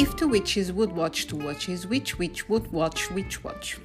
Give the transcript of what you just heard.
If two witches would watch two watches, which witch would watch witch watch?